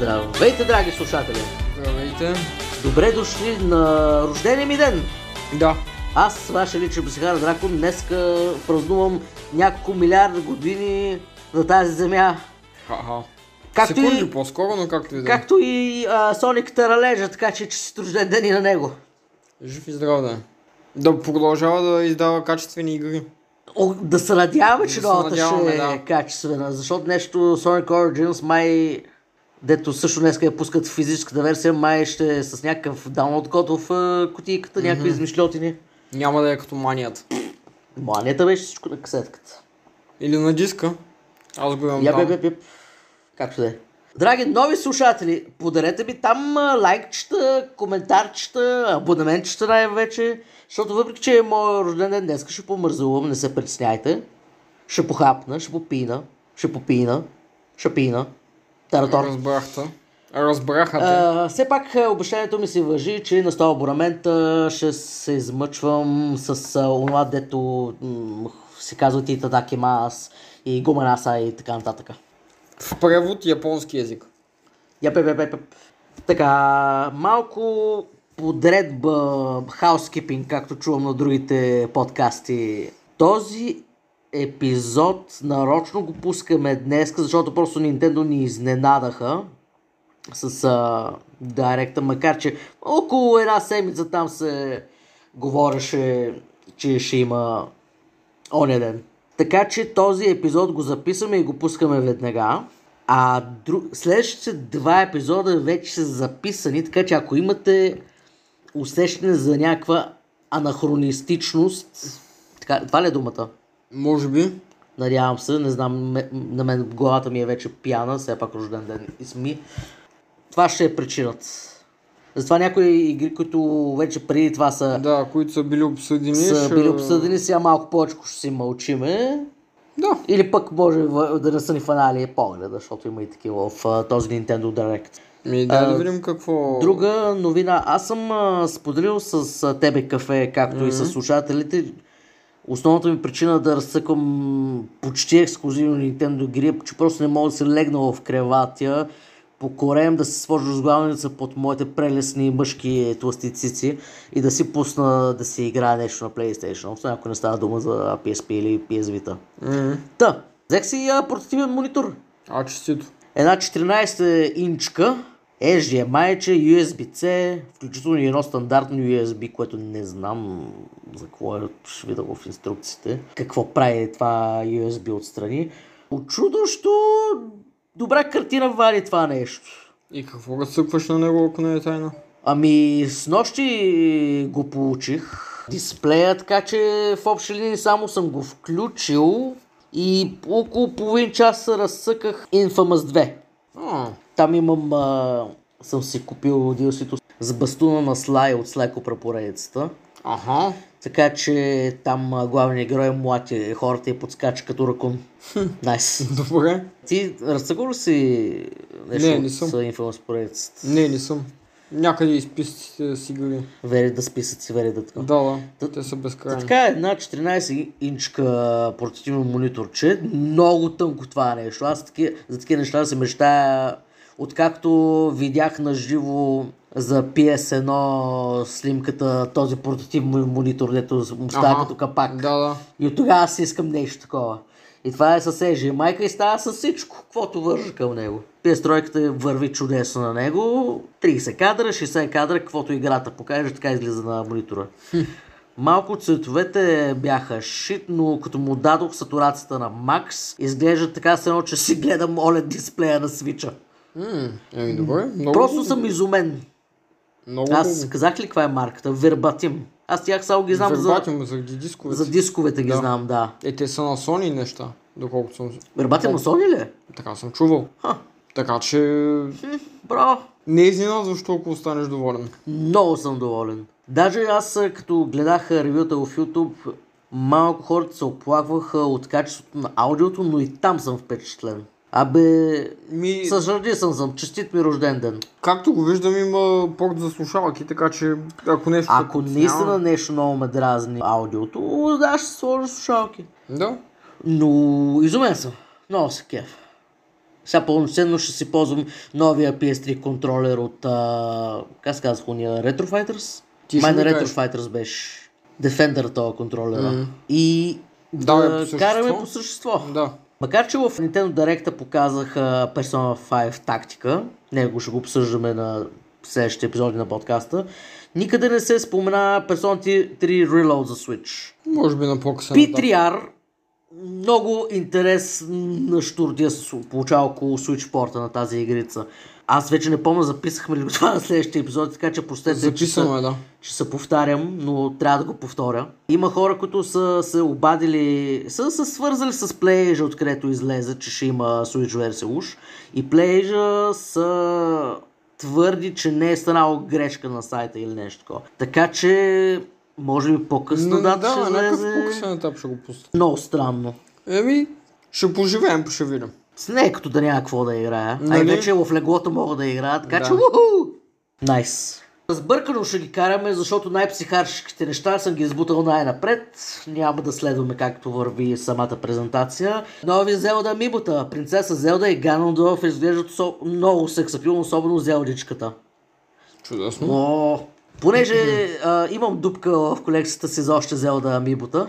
Здравейте, драги слушатели! Здравейте. Добре дошли на рождения ми ден! Да. Аз, вашия личен психар Дракон, днеска празнувам няколко милиарда години на тази земя. Ха-ха. Както Секунди и- по-скоро, но както и да е. Както и а, Соник Таралежа, така че честит рожден ден и на него. Жив и здрав да. Да продължава да издава качествени игри. О, да се надяваме, че Да новата ще е да. качествена, защото нещо Sonic Origins май, дето също днес я пускат в физическата версия, май ще е с някакъв даунлоад код в а, кутийката, някакви измишлетини. Няма да е като манията. Манията беше всичко на касетката. Или на диска. Аз го имам там. яп, яп, яп. Както да е. Драги нови слушатели, подарете ми там лайкчета, коментарчета, абонаментчета най-вече, защото въпреки, че е моят рожден ден днес, ще помързувам, не се притесняйте. Ще похапна, ще попина, ще попина, ще пина. Таратор. Разбрахте. Разбраха те. А, все пак а, обещанието ми се въжи, че на 100 абонамента ще се измъчвам с а, онова, дето м- се казва Тита Дакимас и Гуменаса и така нататък. В превод японски язик. Яп, яп, яп, яп. Така, малко подредба, хаускипинг, както чувам на другите подкасти. Този епизод нарочно го пускаме днес, защото просто Nintendo ни изненадаха с а, директа, макар че около една седмица там се говореше, че ще има оня ден. Така че този епизод го записваме и го пускаме веднага. А друг... следващите два епизода вече са записани, така че ако имате усещане за някаква анахронистичност, така, това ли е думата? Може би. Надявам се, не знам, на мен главата ми е вече пияна, все пак рожден ден и сми. Това ще е причината. Затова някои игри, които вече преди това са, Да, които са били обсъдени. са ще- били обсъдени, сега малко повече ще си мълчиме. Да. Или пък може да не са ни фанали погледа, защото има и такива в този Nintendo Direct. Ми, да, А, да видим какво... Друга новина. Аз съм а, споделил с а, тебе кафе, както и с слушателите. Основната ми причина да разцъкам почти ексклюзивно Nintendo игри, е, че просто не мога да се легна в креватя, по корем да се сложа разглавница под моите прелесни мъжки тластицици и да си пусна да си играе нещо на PlayStation, освен ако не става дума за PSP или PS Vita. М, Та, взех си а, портативен монитор. А, честито. Една 14 инчка, HDMI, че USB-C, включително и едно стандартно USB, което не знам за какво е, ще видя в инструкциите. Какво прави това USB отстрани. Очудващо добра картина вали това нещо. И какво разсъкваш на него, ако не е тайна? Ами, с нощи го получих. Дисплея, така че в общи линии само съм го включил и около половин час разсъках Infamous 2. Там имам, а, съм си купил DLC-то с бастуна на Слай от Слайко поредицата. аха. Така че там главният герой е млад и хората я подскача като ракун. Найс. Добре. Ти разцъгвал ли си нещо Не, не съм. с Infamous поредицата? Не, не съм. Някъде изписите си игри. Вери да списат си, вери да така. Да, да. Те са безкрайни. Така е, една 14 инчка портативно мониторче, много тънко това нещо. Аз таки, за такива неща се мечтая, откакто видях на живо за PS1 снимката, този портативен монитор, дето му става Аха. като капак. Да, да. И от тогава аз искам нещо такова. И това е с EG майка и става с всичко, каквото вържа към него. PS3 върви чудесно на него. 30 кадра, 60 кадра, каквото играта покаже, така излиза на монитора. Малко цветовете бяха шит, но като му дадох сатурацията на макс, изглежда така се едно, че си гледам OLED дисплея на свича. М, Еми, добре. Много Просто съм изумен. Много Аз казах ли каква е марката? Вербатим. Аз тях само ги знам за, Вербатим заради дисковете. за дисковете ги Да. знам, да. Е, те са на Sony неща, доколкото съм... Вербатим на Sony ли? Така съм чувал. Ха, Така че... браво. Не е изненадващо, ако останеш доволен. Много съм доволен. Даже аз, като гледах ревюта в YouTube, малко хората се оплакваха от качеството на аудиото, но и там съм впечатлен. Абе, Ми, съжален съм, честит ми рожден ден. както го виждам, има порт за слушалки, така че ако нещо... Ако наистина нещо много ме дразни аудиото, да, ще сложа слушалки. Да. Но изумен съм. Много се кеф. Сега пълноценно ще си ползвам новия PS3 контролер от, а, как се казах, уния Retro Fighters? Ти Май на Retro. Fighters беше. Defender този контролера. Мгм. И Да, да, по същество. караме по същество. Да. Макар, че в Nintendo Direct показаха Persona 5 тактика, него ще го обсъждаме на следващите епизоди на подкаста, никъде не се спомена Persona 3 Reload за Switch. Може би на по-късен етап. P3R много интерес на штурдия се получава около Switch порта на тази игрица. Аз вече не помня, записахме ли го това на следващия епизод, така че простете, че Записано се, е, да. че се повтарям, но трябва да го повторя. Има хора, които са се обадили, са се свързали с PlayAsia, откъдето излезе, че ще има Switch версия уж. И PlayAsia са твърди, че не е станало грешка на сайта или нещо такова. Така че, може би по-късно Но, дата ще да, някакъв излезе. по-късен етап ще го пусна. Много странно. Еми, ще поживеем, ще видим. С не е като да няма какво да играя. Нали? вече в леглото мога да играя, така Да. че уху! Найс. Сбъркано ще ги караме, защото най-психаршките неща съм ги избутал най-напред. Няма да следваме както върви самата презентация. Нови Зелда Мибота, принцеса Зелда и Ганondorf изглеждат со- много сексапилно, особено Зелдичката. Чудесно. Но, понеже а, имам дупка в колекцията си за още Зелда Амибота,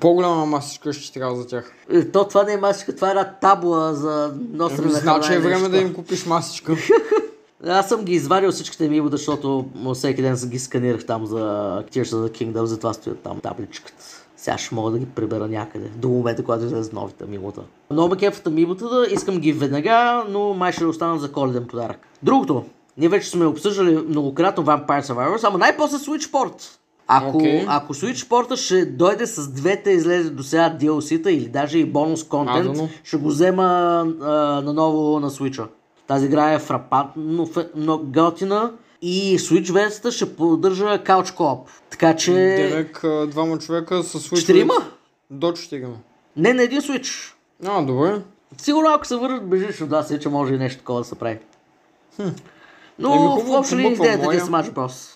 По-голяма масичка ще трябва за тях. е, то това не е масичка, това е една табла за носене на Значи и е време нещо. да им купиш масичка. Аз съм ги извадил всичките ми, защото всеки ден ги сканирах там за Tears of the Kingdom, затова стоят там табличката. Сега ще мога да ги прибера някъде, до момента, когато излезе новите мибота. Много ме кефата мибота, да искам ги веднага, но май ще останат за коледен подарък. Другото, ние вече сме обсъждали многократно Vampire Survivors, ама най-после Switch Port. Ако, Окей. ако Switch порта ще дойде с двете излезе до сега DLC-та или даже и бонус контент, Адано. ще го взема а, наново на Switch-а. Тази игра е фрапантно много готина и Switch версията ще поддържа Couch Co-op. Така че... Демек, а, двама човека с Switch. Четирима? До четирима. Не на един Switch. А, добре. Сигурно ако се върнат бежично, да, се че може и нещо такова да се прави. Но Еми, в хубаво, общи линии идеята ти е. Smash Bros.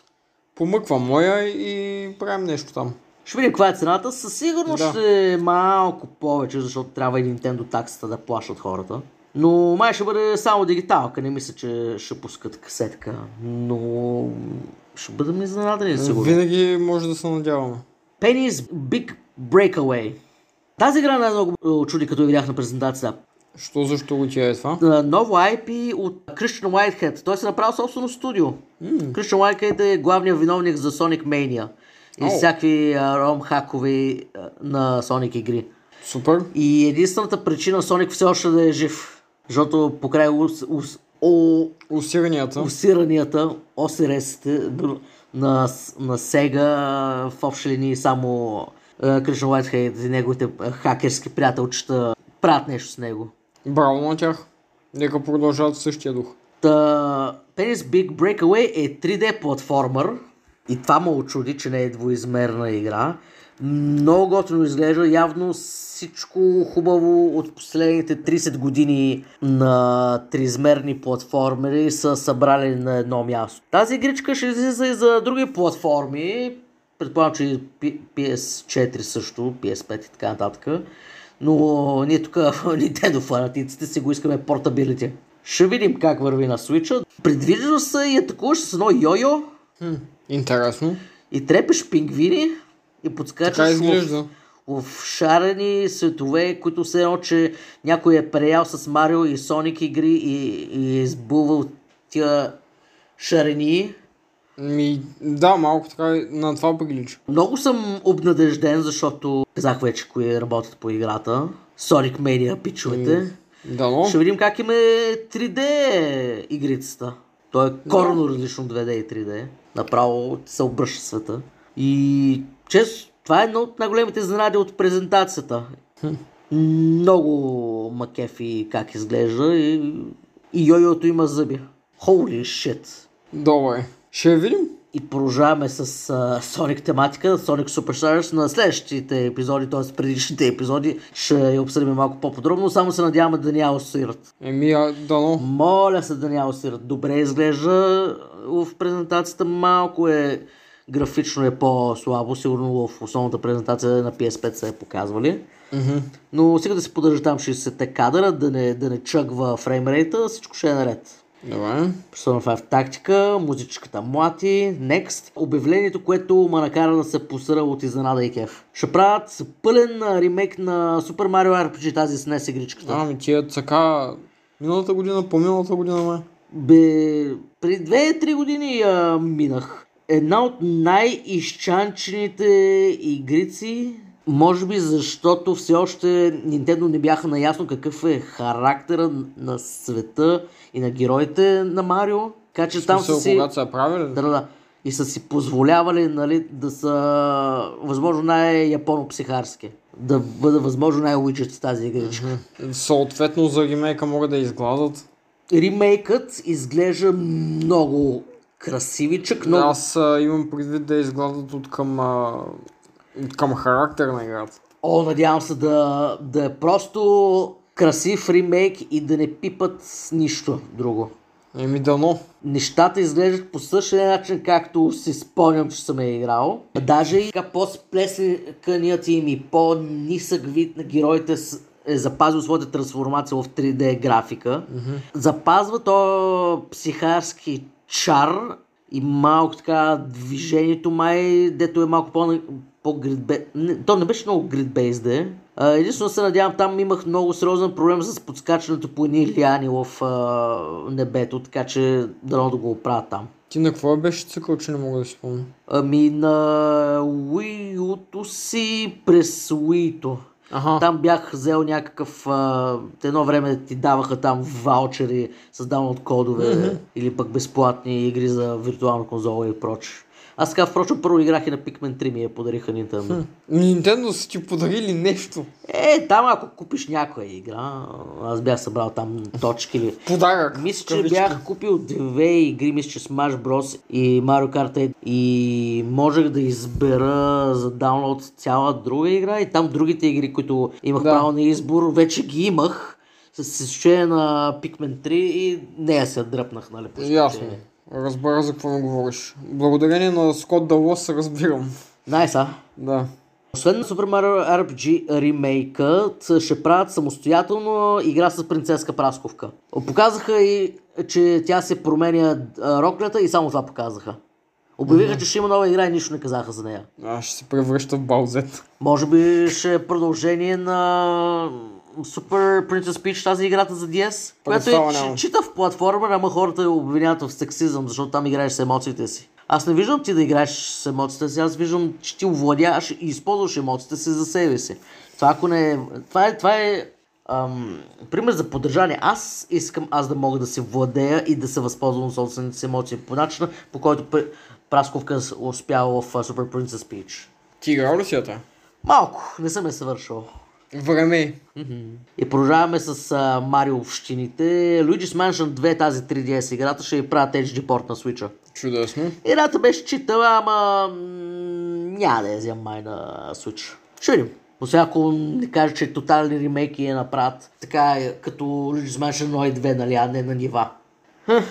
Помъквам моя и правим нещо там. Ще видим каква е цената. Със сигурност Да. ще е малко повече, защото трябва и Nintendo таксата да плащат хората. Но май ще бъде само дигиталка, не мисля, че ще пускат касетка. Но ще бъдем изненадани, сигурно. Винаги може да се надяваме. Penny's Big Breakaway. Тази игра най-много ме очуди, като видях на презентацията. Що защо го ти е това? Ново IP от Christian Whitehead. Той се направил собствено студио. Christian Whitehead е главният виновник за Sonic Mania. И Ау. всякакви ром хакови на Sonic игри. Супер. И единствената причина Соник все още да е жив, защото покрай ус, ус, о, Усиранията. усиранията, осиресите на, на Сега в общи линии само Кришна Уайтхейд и неговите хакерски приятелчета правят нещо с него. Браво на тях. Нека продължават същия дух. Та, Penny's Big Breakaway е 3D платформер и това ме очуди, че не е двоизмерна игра. Много готино изглежда, явно всичко хубаво от последните 30 години на триизмерни платформери са събрали на едно място. Тази игричка ще излиза и за други платформи, предполагам, че и P- PS4 също, PS5 и така нататък. Но ние тук Nintendo фанатиците си го искаме портабилити. Ще видим как върви на Switch. Предвижда се и атакуваш с едно йо-йо Хм, интересно. и трепеш пингвини и подскачаш в, в шарени светове, които все едно, че някой е преял с Марио и Соник игри и, и е избувал тия шарени. Ми, да, малко така на това прилича. Много съм обнадежден, защото казах вече кои работят по играта. Sonic Mania пичовете. Дано. Ще видим как им е 3D игрицата. То е коренно различно 2D и 3D. Направо се обръща света. И често, това е едно от най-големите изненади от презентацията. Много макефи как изглежда и, и йойото има зъби. Holy shit! Добре. Ще видим. И продължаваме с uh, Sonic тематика, Sonic Superstars на следващите епизоди, т.е. предишните епизоди. Ще я обсъдим малко по-подробно, само се надяваме да няма осират. Еми, а, дано. Моля се да няма осират. Добре изглежда в презентацията, малко е графично е по-слабо, сигурно в основната презентация на PS5 се е показвали. Мгм. Но сега да се поддържа там 60-те кадъра, да не, да не чъгва фреймрейта, всичко ще е наред. Добре. Persona 5 тактика, музичката млати, next. Обявлението, което ма накара да се посъра от изненада и кеф. Ще правят пълен а, ремейк на Super Mario RPG тази с NES игричката. Ами тия цака миналата година, по-миналата година май. Бе, при 2-3 години я минах. Една от най-изчанчените игрици, може би защото все още Nintendo не бяха наясно какъв е характера на света и на героите на Марио. Така че там са си... когато са правили. Да, да. И са си позволявали нали, да са възможно най-японо-психарски. Да бъда възможно най-уичет с тази игричка. Съответно за ремейка могат да изгледат. Ремейкът изглежда много красивичък, но Аз а, имам предвид да изгледат от към, а, към характер на играта. О, надявам се да, да е просто красив ремейк и да не пипат с нищо друго. Еми дано. Нещата изглеждат по същия начин, както си спомням, че съм е играл. Даже и по-сплесканият им и по-нисък вид на героите е запазил своята трансформация в 3D графика. Запазва то психарски чар и малко така движението май, дето е малко по по гридбе... не, То не беше много гридбейс да е. Единствено се надявам, там имах много сериозен проблем с подскачането по едни лиани в а, небето, така че дано да го оправя там. Ти на какво беше цикъл, че не мога да си спомня? Ами на Wii си през Wii-то. Аха. Там бях взел някакъв... А, едно време ти даваха там ваучери с даунлоад кодове или пък безплатни игри за виртуална конзола и прочее. Аз така, впрочем, първо играх и на Pikmin 3 ми я подариха Nintendo. Nintendo са ти подарили нещо. Е, там ако купиш някоя игра, аз бях събрал там точки или... Подарък. Мисля, че Кавички. бях купил две игри, мисля, че Smash Bros. и Mario Kart 8 и можех да избера за даунлоад цяла друга игра и там другите игри, които имах Да. право на избор, вече ги имах с изключение на Pikmin 3 и нея се дръпнах, нали? Ясно. изключение. Разбира за какво ми говориш. Благодарение на Скот Далос се разбирам. Найс, а? Да. Освен на Super Mario RPG ремейкът, ще правят самостоятелно игра с принцеска Прасковка. Показаха и, че тя се променя а, роклята и само това показаха. Обявиха, че ще има нова игра и нищо не казаха за нея. Аз ще се превръща в Балзет. Може би ще е продължение на Super Princess Peach тази играта за DS, която е читав платформа, ама хората я обвиняват в сексизъм, защото там играеш с емоциите си. Аз не виждам ти да играеш с емоциите си, аз виждам, че ти овладяваш и използваш емоциите си за себе си. Това ако не е... Това е, това е ам, пример за поддържание. Аз искам аз да мога да се владея и да се възползвам собствените си емоции по начина, по който Пр- Прасковка успяла в Super Princess Peach. Ти играл ли си я? Малко, не съм я съвършил. Време. И продължаваме с а, Марио общините. Luigi's Mansion 2, тази 3DS играта, ще я правят HD порт на Switch. Чудесно. Играта беше читава, ама м, няма да я взема май на Switch. Ще видим. Освен ако не кажа, че тотални ремейки я направят така е, като Luigi's Mansion 1 и 2, нали, а не на нива. М,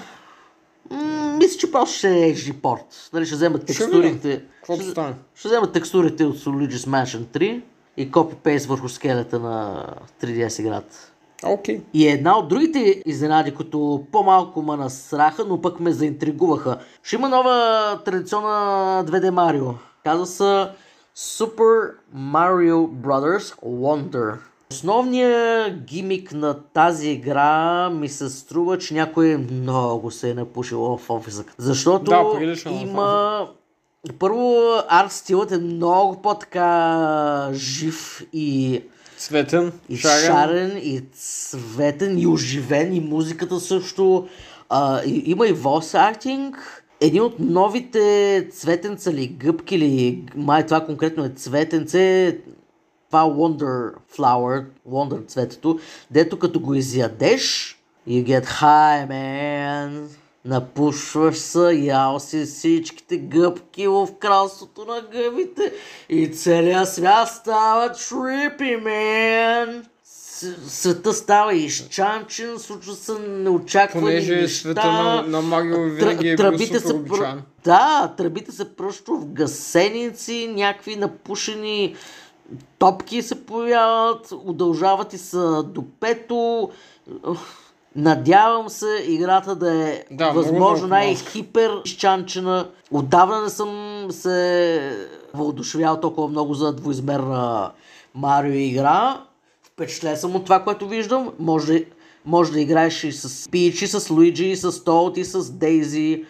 Мисля, че просто ще е HD порт. Нали, ще вземат Ще текстурите. Ще- стане. ще вземат текстурите от Luigi's Mansion 3 и копи-пейст върху скелета на 3DS играта. Окей. И една от другите изненади, които по-малко ме насраха, но пък ме заинтригуваха. Ще има нова традиционна 2D Марио. Казва се Super Mario Brothers Wonder. Основният гимик на тази игра ми се струва, че някой много се е напушил в офиса. Защото Да, има... Първо, арт стилът е много по-така жив и Цветен. и шарен. шарен. и цветен, и оживен, и музиката също. А, и, има и voice acting. Един от новите цветенца или гъбки, или май това конкретно е цветенце, това Wonder Flower, Wonder цветето, дето като го изядеш, you get high, man. Напушваш се, ял си всичките гъбки в кралството на гъбите и целият свят става man. С- Света става изчанчен, случва се неочаквани Понеже неща. света на, на Марио винаги е бил тръбите супер са обичан. пръ... Да, тръбите са пръщо в гасеници, някакви напушени топки се появяват, удължават и са до пето. Надявам се играта да е Да, възможно най-хипер изчанчена. Отдавна не съм се въодушевял толкова много за двоизмерна Марио игра. Впечатлен съм от това, което виждам. Може, може да играеш и с Пич, и с Луиджи, и с Толт, и с Дейзи.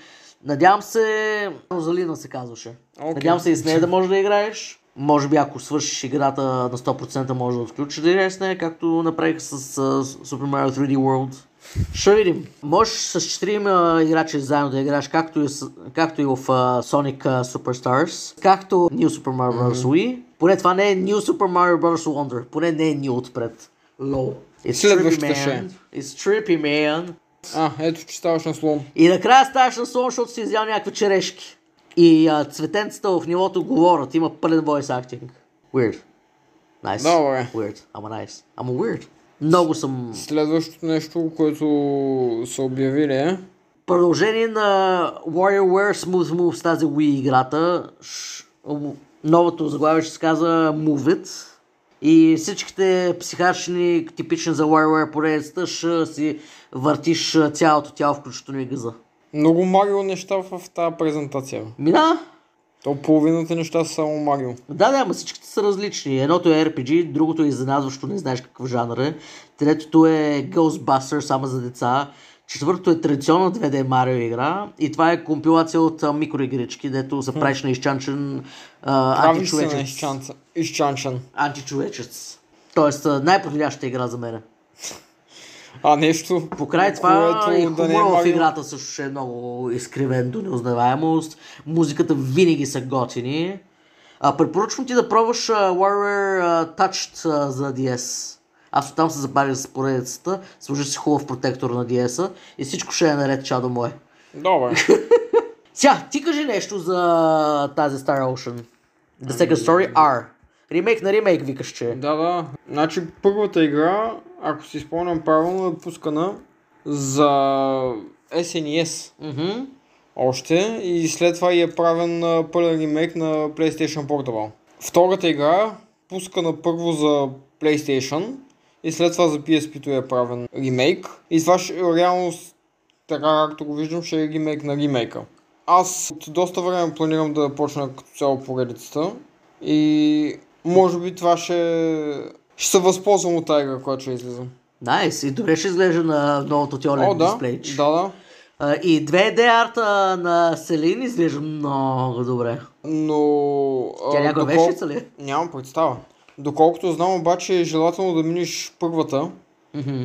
Надявам се, Розалина се казваше. Окей. Надявам се и с нея да можеш да играеш. Може би ако свършиш играта на 100% може да отключиш да играеш с нея, както направих с uh, Super Mario 3D World. Ще видим. Можеш с 4 играчи заедно да играеш, както и, с, както и в uh, Sonic uh, Superstars, както New Super Mario Bros. Wii. Поне това не е New Super Mario Bros. Wonder. Поне не е New отпред. It's Следващата trippy, ще е. man. It's trippy, man. А, ето, че ставаш на слон. И накрая ставаш на сон, защото си изял някакви черешки. И а, цветенцата в нивото говорят. Има пълен voice acting. Weird. Nice. Добре. Weird. Ама nice. Ама weird. Много съм... Следващото нещо, което са обявили е... Продължение на WarioWare Smooth Move с тази Wii играта. Новото заглавие ще се казва Move It. И всичките психачни, типични за WarioWare поредицата, ще си въртиш цялото тяло, включително и гъза. Много Марио неща в тази презентация. Мина? То половината неща са само Марио. Да, да, ама всичките са различни. Едното е RPG, другото е изненадващо, не знаеш какъв жанр е. Третото е Ghostbusters, само за деца. Четвъртото е традиционна 2D Марио игра. И това е компилация от а, микроигрички, дето се правиш на изчанчен а, античовечец. изчанчен. Античовечец. Тоест най-подходяща игра за мен. А нещо, Покрай това което и да не е хумора в играта също ще е много изкривен до неузнаваемост. Музиката винаги са готини. А, препоръчвам ти да пробваш uh, Warrior uh, Touched а, за DS. Аз оттам се забавих с поредицата, сложи си хубав протектор на DS-а и всичко ще е наред, чадо мое. Добре. Сега, ти кажи нещо за тази Star Ocean. The Second Story R. Ремейк на ремейк, викаш, че. Да, да. Значи първата игра, ако си спомням правилно, е пускана за SNES Мгм. още и след това е правен пълен ремейк на PlayStation Portable. Втората игра, пускана първо за PlayStation и след това за PSP-то е правен ремейк. И това ще, реално, така както го виждам, ще е ремейк на ремейка. Аз от доста време планирам да почна като цяло поредицата и може би това ще, ще се възползвам от тази игра, която ще излиза. Найс, и добре ще изглежда на новото ти OLED да, дисплей. да, да. И 2D арта на Селин изглежда много добре. Но... а, Тя някоя докол- вещица ли? е? Нямам представа. Доколкото знам обаче е желателно да минеш първата,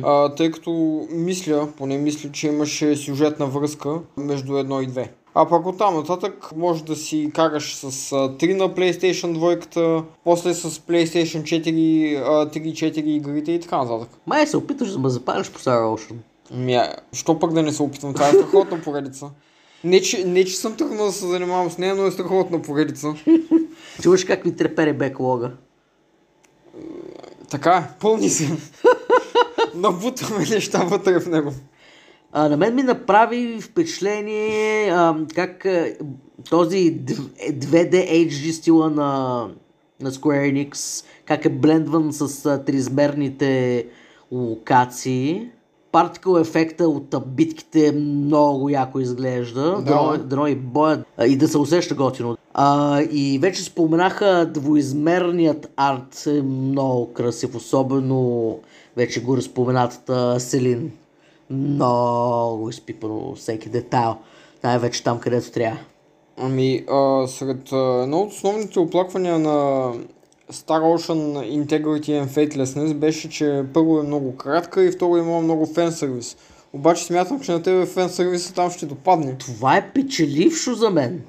а, тъй като мисля, поне мисля, че имаше сюжетна връзка между едно и две. А пак оттам нататък може да си караш с а, 3 на PlayStation 2, после с PlayStation 4, а, 3-4 игрите и така нататък. Май се опиташ да ме запалиш по Star Ocean. Ми, а, що пък да не се опитвам? Това е страхотна поредица. Не че, не, че съм тръгнал да се занимавам с нея, но е страхотна поредица. Чуваш как ми трепери беклога. Така е, пълни се. Набутваме неща вътре в него. А, на мен ми направи впечатление а, как а, този дв- 2D HD стила на, на Square Enix, как е блендван с а, триизмерните локации. Партикъл ефекта от битките много яко изглежда. Да. Дано, и боят и да се усеща готино. А, и вече споменаха двоизмерният арт е много красив, особено вече го споменатата Селин. Много изпипано всеки детайл. Най-вече там, където трябва. Ами, а, сред а, едно от основните оплаквания на Star Ocean Integrity and Faithlessness беше, че първо е много кратка и второ има много фен сервис. Обаче смятам, че на тебе фен сервиса там ще допадне. Това е печелившо за мен.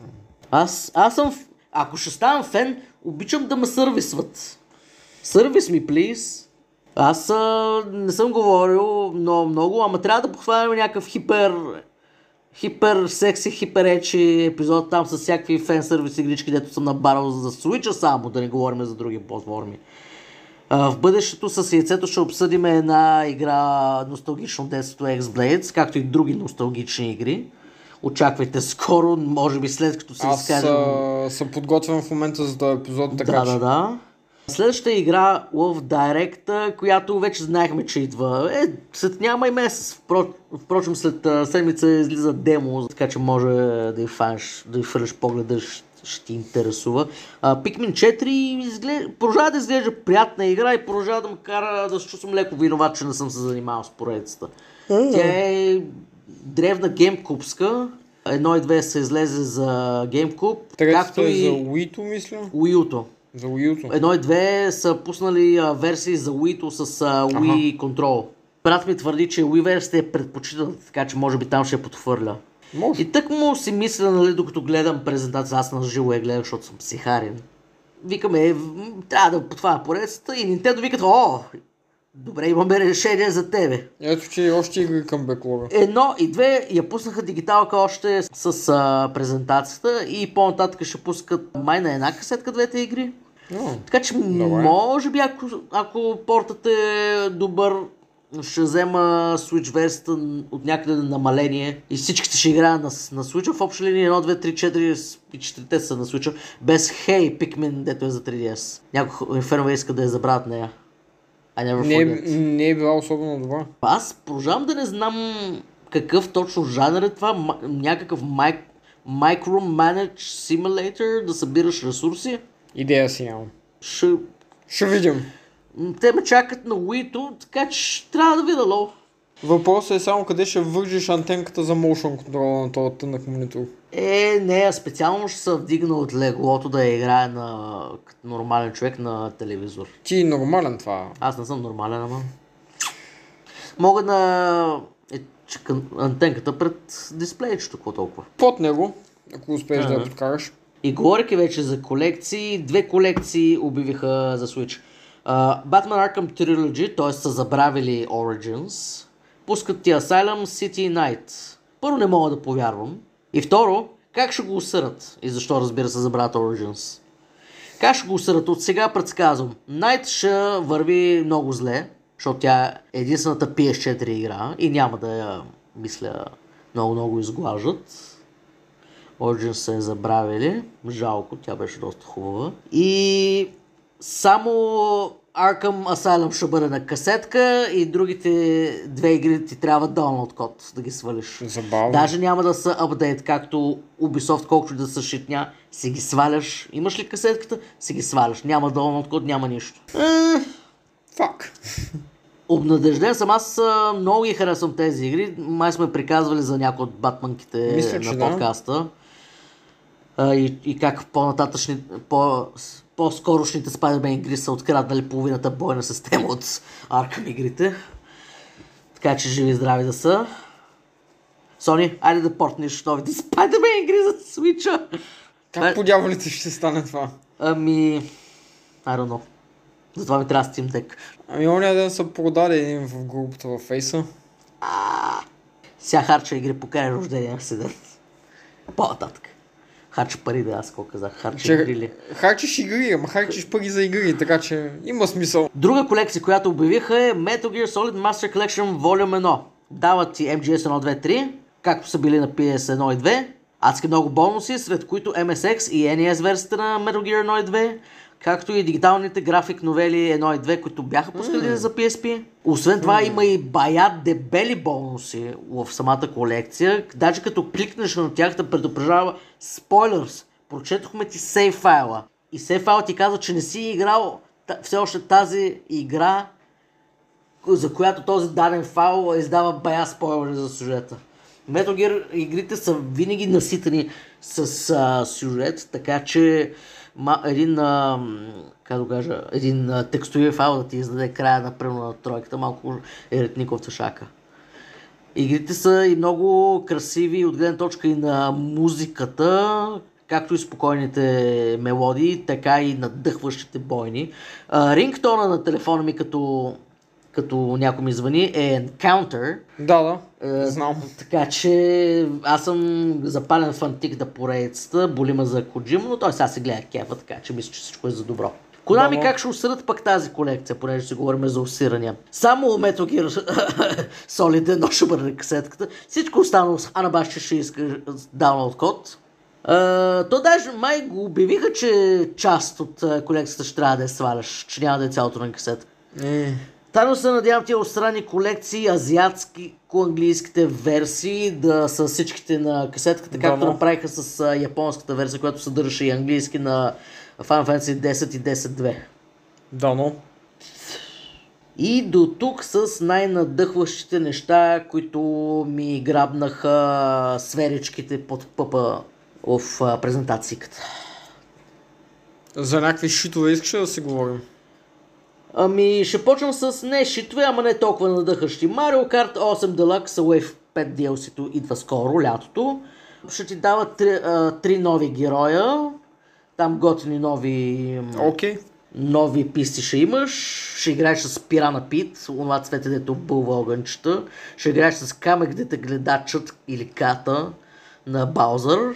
Аз, аз съм... Ако ще ставам фен, обичам да ме сървисват. Сървис ми, плиз. Аз а, не съм говорил много, много, ама трябва да похвалим някакъв хипер... Хипер секси, хипер ечи епизод там с всякакви фен сервис игрички, дето съм набарал за Switch само, да не говорим за други платформи. А, в бъдещето с яйцето ще обсъдим една игра носталгично детство X-Blades, както и други носталгични игри. Очаквайте скоро, може би след като се Аз изкажем. а, се подготвям в момента за този епизод, така Да, че... да, да. Следващата игра Love Direct, която вече знаехме, че идва. Е, след няма и месец. Впро... Впрочем, след а, седмица излиза демо, така че може да и фанш, да и фърляш погледа, ще, ти интересува. А, Pikmin 4 изглед... продължава да изглежда приятна игра и продължава да ме кара да се чувствам леко виноват, че не съм се занимавал с поредицата. Тя е древна геймкупска. Едно и две се излезе за GameCube, Третата както е и за Wii-то, мисля. Wii U-то. За Wii-то. Едно и две са пуснали а, версии за Wii с а, Wii Control. Брат ми твърди, че Wii е предпочитана, така че може би там ще я потвърля. Може. И тък му си мисля, нали, докато гледам презентация, аз на живо я гледах, защото съм психарен. Викаме, м, трябва да потваря поредицата и Nintendo викат, о, добре, имаме решение за тебе. Ето, че още игри към беклога. Едно и две я пуснаха дигиталка още с а, презентацията и по-нататък ще пускат май на една касетка двете игри. Така че Добре. може би ако, ако портът е добър, ще взема Switch версията от някъде на намаление и всичките ще играят на, на Switch. В обща линия 1, 2, 3, 4 и 4 са на Switch. Без Hey Pikmin, дето е за 3DS. Някои фенове искат да я забравят нея. Не, е, не е била особено добра. Аз продължавам да не знам какъв точно жанр е това. Някакъв майк... Micromanage Simulator, да събираш ресурси. Идея си нямам. Ще... Ще видим. Те ме чакат на Wii-то, така че трябва да видя ло. Въпросът е само къде ще вържиш антенката за motion контрола на този тънък монитор. Е, не, а специално ще се вдигна от леглото да играе на като нормален човек на телевизор. Ти нормален това. Аз не съм нормален, ама. Мога да е, антенката пред дисплейчето, какво толкова. Под него, ако успееш да я подкараш. И говоряки вече за колекции, две колекции обявиха за Switch. Uh, Batman Arkham Trilogy, т.е. са забравили Origins, пускат ти Asylum City Night. Първо не мога да повярвам. И второ, как ще го усърат? И защо разбира се забравят Origins? Как ще го усърат? От сега предсказвам. Night ще върви много зле, защото тя е единствената PS4 игра и няма да я, мисля, много-много изглажат. Origins се е забравили. Жалко, тя беше доста хубава. И само Arkham Asylum ще бъде на касетка и другите две игри ти трябва download код да ги свалиш. Забавно. Даже няма да са апдейт, както Ubisoft, колкото да са шитня, си ги сваляш. Имаш ли касетката? Си ги сваляш. Няма download код, няма нищо. Е, Фак. Обнадежден съм, аз много ги харесвам тези игри. Май сме приказвали за някои от батманките Мисля, на да. А, и, и как по-нататъчни, по, по-скорошните Spider-Man игри са откраднали половината бойна система от Arkham игрите. Така че живи и здрави да са. Сони, айде да портнеш новите Spider-Man игри за Switch-а. Как по дяволите ще стане това? Ами, I don't know. Затова ми трябва Steam Deck. Ами оня ден са продаде един в групата във фейса. Сега харча игри по край рождения си ден. По-нататък. Харча пари, да, аз какво казах. Харча игри ли. Харчиш игри, ама харчиш пари за игри, така че има смисъл. Друга колекция, която обявиха е Metal Gear Solid Master Collection Volume 1. Дават ти MGS 1, 2, 3, както са били на PS1 и 2. Адски много бонуси, сред които MSX и NES версията на Metal Gear 1 и 2, както и дигиталните график новели 1 и 2, които бяха пускали за PSP. Освен това има и бая дебели бонуси в самата колекция. Даже като кликнеш на тях да предупреждава спойлерс. Прочетохме ти сейф файла. И сейф файла ти казва, че не си играл все още тази игра, за която този даден файл издава бая спойлери за сюжета. Metal Gear игрите са винаги наситени с а, сюжет, така че един, а, как да кажа, един а, текстови файл да ти издаде края на примерно на тройката, малко е ретниковата шака. Игрите са и много красиви от гледна точка и на музиката, както и спокойните мелодии, така и надъхващите бойни. Рингтона на телефона ми като, като някой ми звъни е Encounter. Да, да, Е, знам. Така че аз съм запален фантик да поредицата, боли ме за Коджим, но той сега се гледа кефа, така че мисля, че всичко е за добро. Конами Да, как ще усърдат пък тази колекция, понеже си говорим за усирания. Само Metal Gear Solid 1 ще бъде касетката. Всичко останало, а на баш ще иска download код. А, то даже май го обявиха, че част от а, колекцията ще трябва да я сваляш, че няма да е цялото на касета. Е, Тайно се надявам тия отстрани колекции, азиатски, английските версии да са всичките на касетката, Да, както но. направиха с а, японската версия, която съдържаше и английски на Final Fantasy 10 и 10.2. да, но. И до тук с най-надъхващите неща, които ми грабнаха сферичките под пъпа в презентацията. За някакви шитове искаш да си говорим? Ами, ще почвам с не шитове, ама не толкова надъхащи. Mario Kart 8 Deluxe Wave 5 DLC-то идва скоро, лятото. Ще ти дават три, а, три нови героя. Там готини нови, Окей. нови писти ще имаш. Ще играеш с Пирана Пит, онова цвете, дето бълва огънчета. Ще играеш с камък, дете гледачът или ката на Баузър.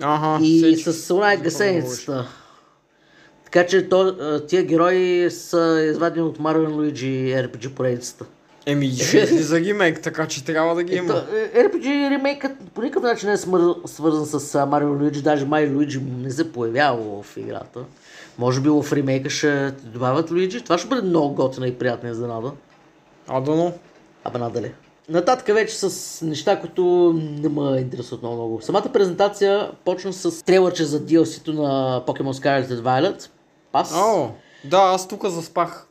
Ага, И с она гасеницата. Така че то, тия герои са извадени от Mario Luigi RPG поредицата. Еми, ще излиза ремейк, така че трябва да ги има. Е, RPG ремейкът по никакъв начин не е смър... свързан с Mario Luigi, даже Mario Luigi не се появява в играта. Може би в ремейка ще добавят Luigi. Това ще бъде много готина и приятна изненада. А, да, но. Абе надали. Нататък вече с неща, които не ме интересуват много много. Самата презентация почна с трейлърче за DLC-то на Pokemon Scarlet Violet. Пас. О, да, аз тук заспах.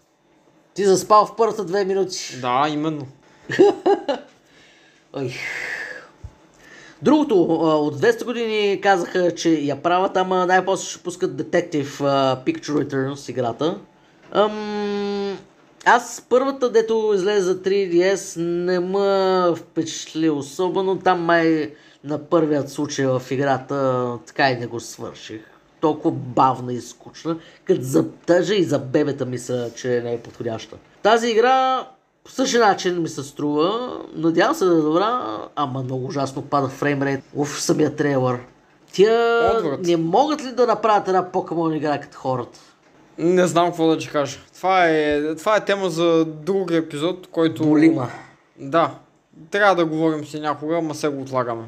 Ти заспал в първата две минути. Да, именно. Ой. Другото, от 200 години казаха, че я правят, ама най-после ще пускат Detective Picture Returns играта. Ам, аз първата, дето излезе за 3DS, не ме впечатли особено. Там май на първият случай в играта така и не го свърших. Толкова бавна и скучна, като за, даже и за бебета мисля, че не е подходяща. Тази игра по същия начин ми се струва. Надявам се да е добра, ама много ужасно пада фреймрейт в самия трейлър. Тя Отврат. не могат ли да направят една покемон игра като хората? Не знам какво да ти кажа. Това е, това е тема за друг епизод, който... Болима. Да. Трябва да говорим си някога, ама се го отлагаме.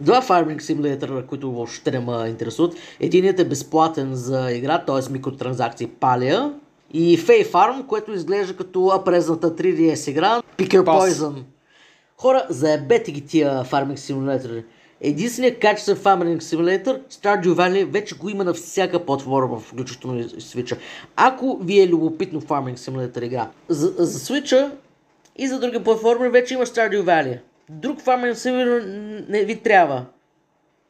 Два фарминг симулятора, които въобще не ме интересуват. Единият е безплатен за игра, т.е. микротранзакции Палия. И Fay Farm, което изглежда като апрезната 3DS игра. Pick Your. Poison. Хора, заебете ги тия фарминг симулятори. Единственият качествен фарминг симулятор, Stardew Valley, вече го има на всяка платформа, включително и Switch. Ако ви е любопитно фарминг симулятор игра, за, за Switch и за други платформи вече има Stardew Valley. Друг фарминг симулятор не ви трябва.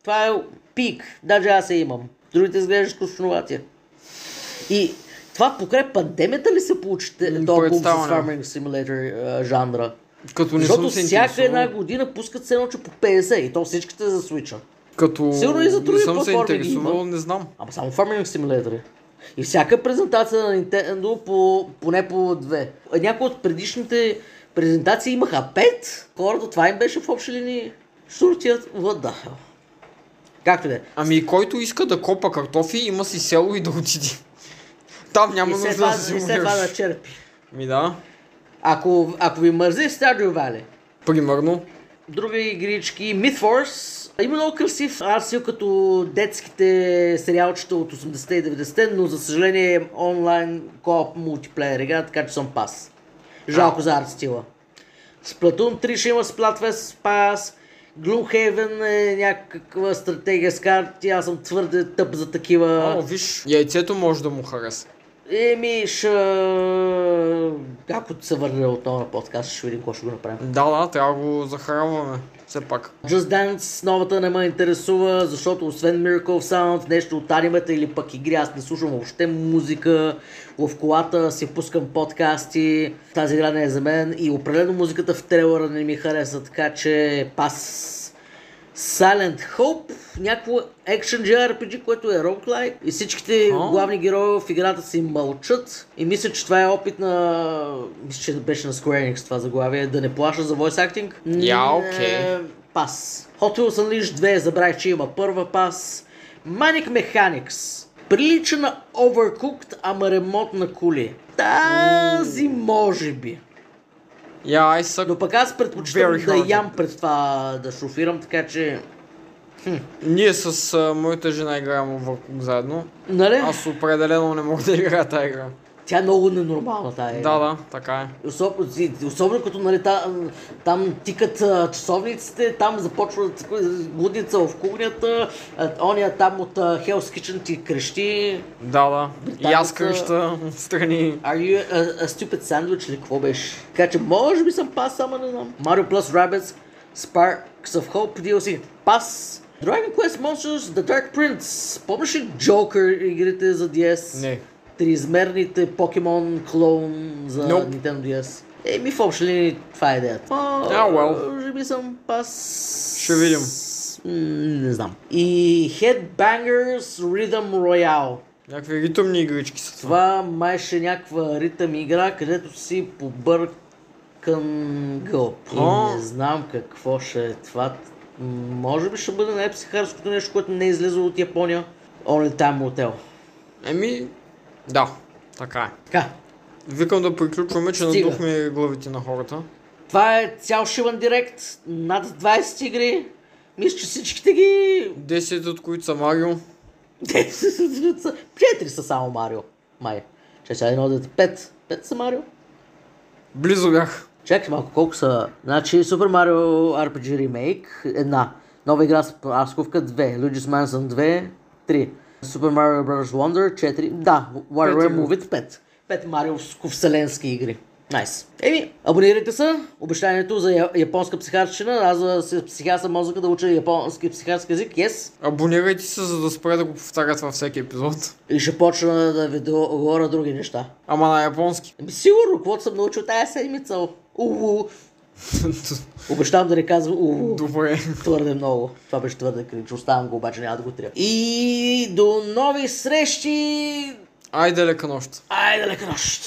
Това е пик, даже аз я имам. Другите изглеждат скучноватия. И това покрай пандемията ли се получи бум с симулятор а, жанра? Като не Защото съм всяка една година пускат се едно, че по 50 и то всичките за Switch. като Сигурно и за други не съм се интересувал, не знам. Ама само Farming Simulator. И всяка презентация на Nintendo по, поне по две. Някои от предишните презентации имаха пет. Хората това им беше в общи линии. The hell. Както да е. Ами който иска да копа картофи, има си село и да отиде. Там няма нужда да се и след това да черпи. Ми да, Ако, ако ви мързи Stardew Valley, примерно. други игрички, Myth Force, има много красив арсил като детските сериалчета от 80-те и 90-те, но за съжаление е онлайн кооп мултиплеер игра, така че съм пас. Жалко за арт стила. Splatoon 3 ще има Splatfest пас, Gloomhaven е някаква стратегия с карти, аз съм твърде тъп за такива. О, виж, яйцето може да му хареса. Еми, ще... Ако се върне отново на подкаст, ще видим какво ще го направим. Да, да, трябва да го захранваме. Все пак. Just Dance новата не ме интересува, защото освен Miracle of Sound, нещо от анимета или пък игри, аз не слушам въобще музика. В колата си пускам подкасти. Тази игра не е за мен и определено музиката в трейлера не ми хареса, така че пас. Silent Hope, някакво Action JRPG, което е roguelike и всичките А? главни герои в играта си мълчат и мисля, че това е опит на... Мисля, че беше на Square Enix това заглавие, да не плаща за voice acting. Я, М, окей. е, Пас. Hot Wheels Unleashed 2, забравих, че има първа пас. Manic Mechanics. Прилича на Overcooked, ама ремонт на кули. Тази може би. Yeah, I suck. Но пък аз предпочитам да ям пред това да шофирам, така че... Ние с а, моята жена играем Overcooked заедно. Нали? Аз определено не мога да играя тази игра. Тя е много ненормална тази игра. Да, да, така е. Особено, особено като нали, там, там тикат а, часовниците, там започват лудница в кухнята, ония там от а, Hell's Kitchen ти крещи. Да, да. И аз кръща страни. Are you a, a stupid sandwich или какво беше? Така че може би съм пас, ама не знам. Mario Plus Rabbids Sparks of Hope DLC. Пас. Dragon Quest Monsters The Dark Prince. Помниш ли Joker игрите за DS? Не. Триизмерните покемон клоун за Nope. Nintendo DS. Еми, в общи линии това е идеята. Ah, well. Може би съм пас. Ще видим. Не знам. И Headbangers Rhythm Royale. Някакви ритъмни игрички са това. Това май ще някаква ритъм игра, където си побъркан гълб. И О. не знам какво ще е това. Може би ще бъде най-психарското нещо, което не е излезло от Япония. Only Time Hotel. Еми, да, така е. Така, Викам да приключваме, че Стига. надухме главите на хората. това е цял Шиван Директ. Над 20 игри. Мисля, че всичките ги... 10 от които са Марио. 4 са само Марио. Май. Че сега едно дете. 5. 5 са Марио. Близо бях. Чакай малко, колко са? Значи Super Mario RPG Remake, една. Нова игра с разковка, две. Luigi's Mansion 2, три. Super Mario Bros. Wonder, 4. Да, WarioWare Move It, 5. 5 Марио вселенски игри. Найс. Еми, абонирайте се. Обещанието за японска психарщина. Аз за с- психиатър мозъка да уча японски психарски език. Yes. Абонирайте се, за да спре да го повтарят във всеки епизод. И ще почна да ви говоря други неща. Ама на японски. Еми, сигурно, каквото съм научил тази седмица. Уху. Обещавам да не казвам уху. Добре. Твърде много. Това беше твърде кринч. Оставам го, обаче няма да го трябва. И до нови срещи! Айде лека нощ. Айде лека нощ!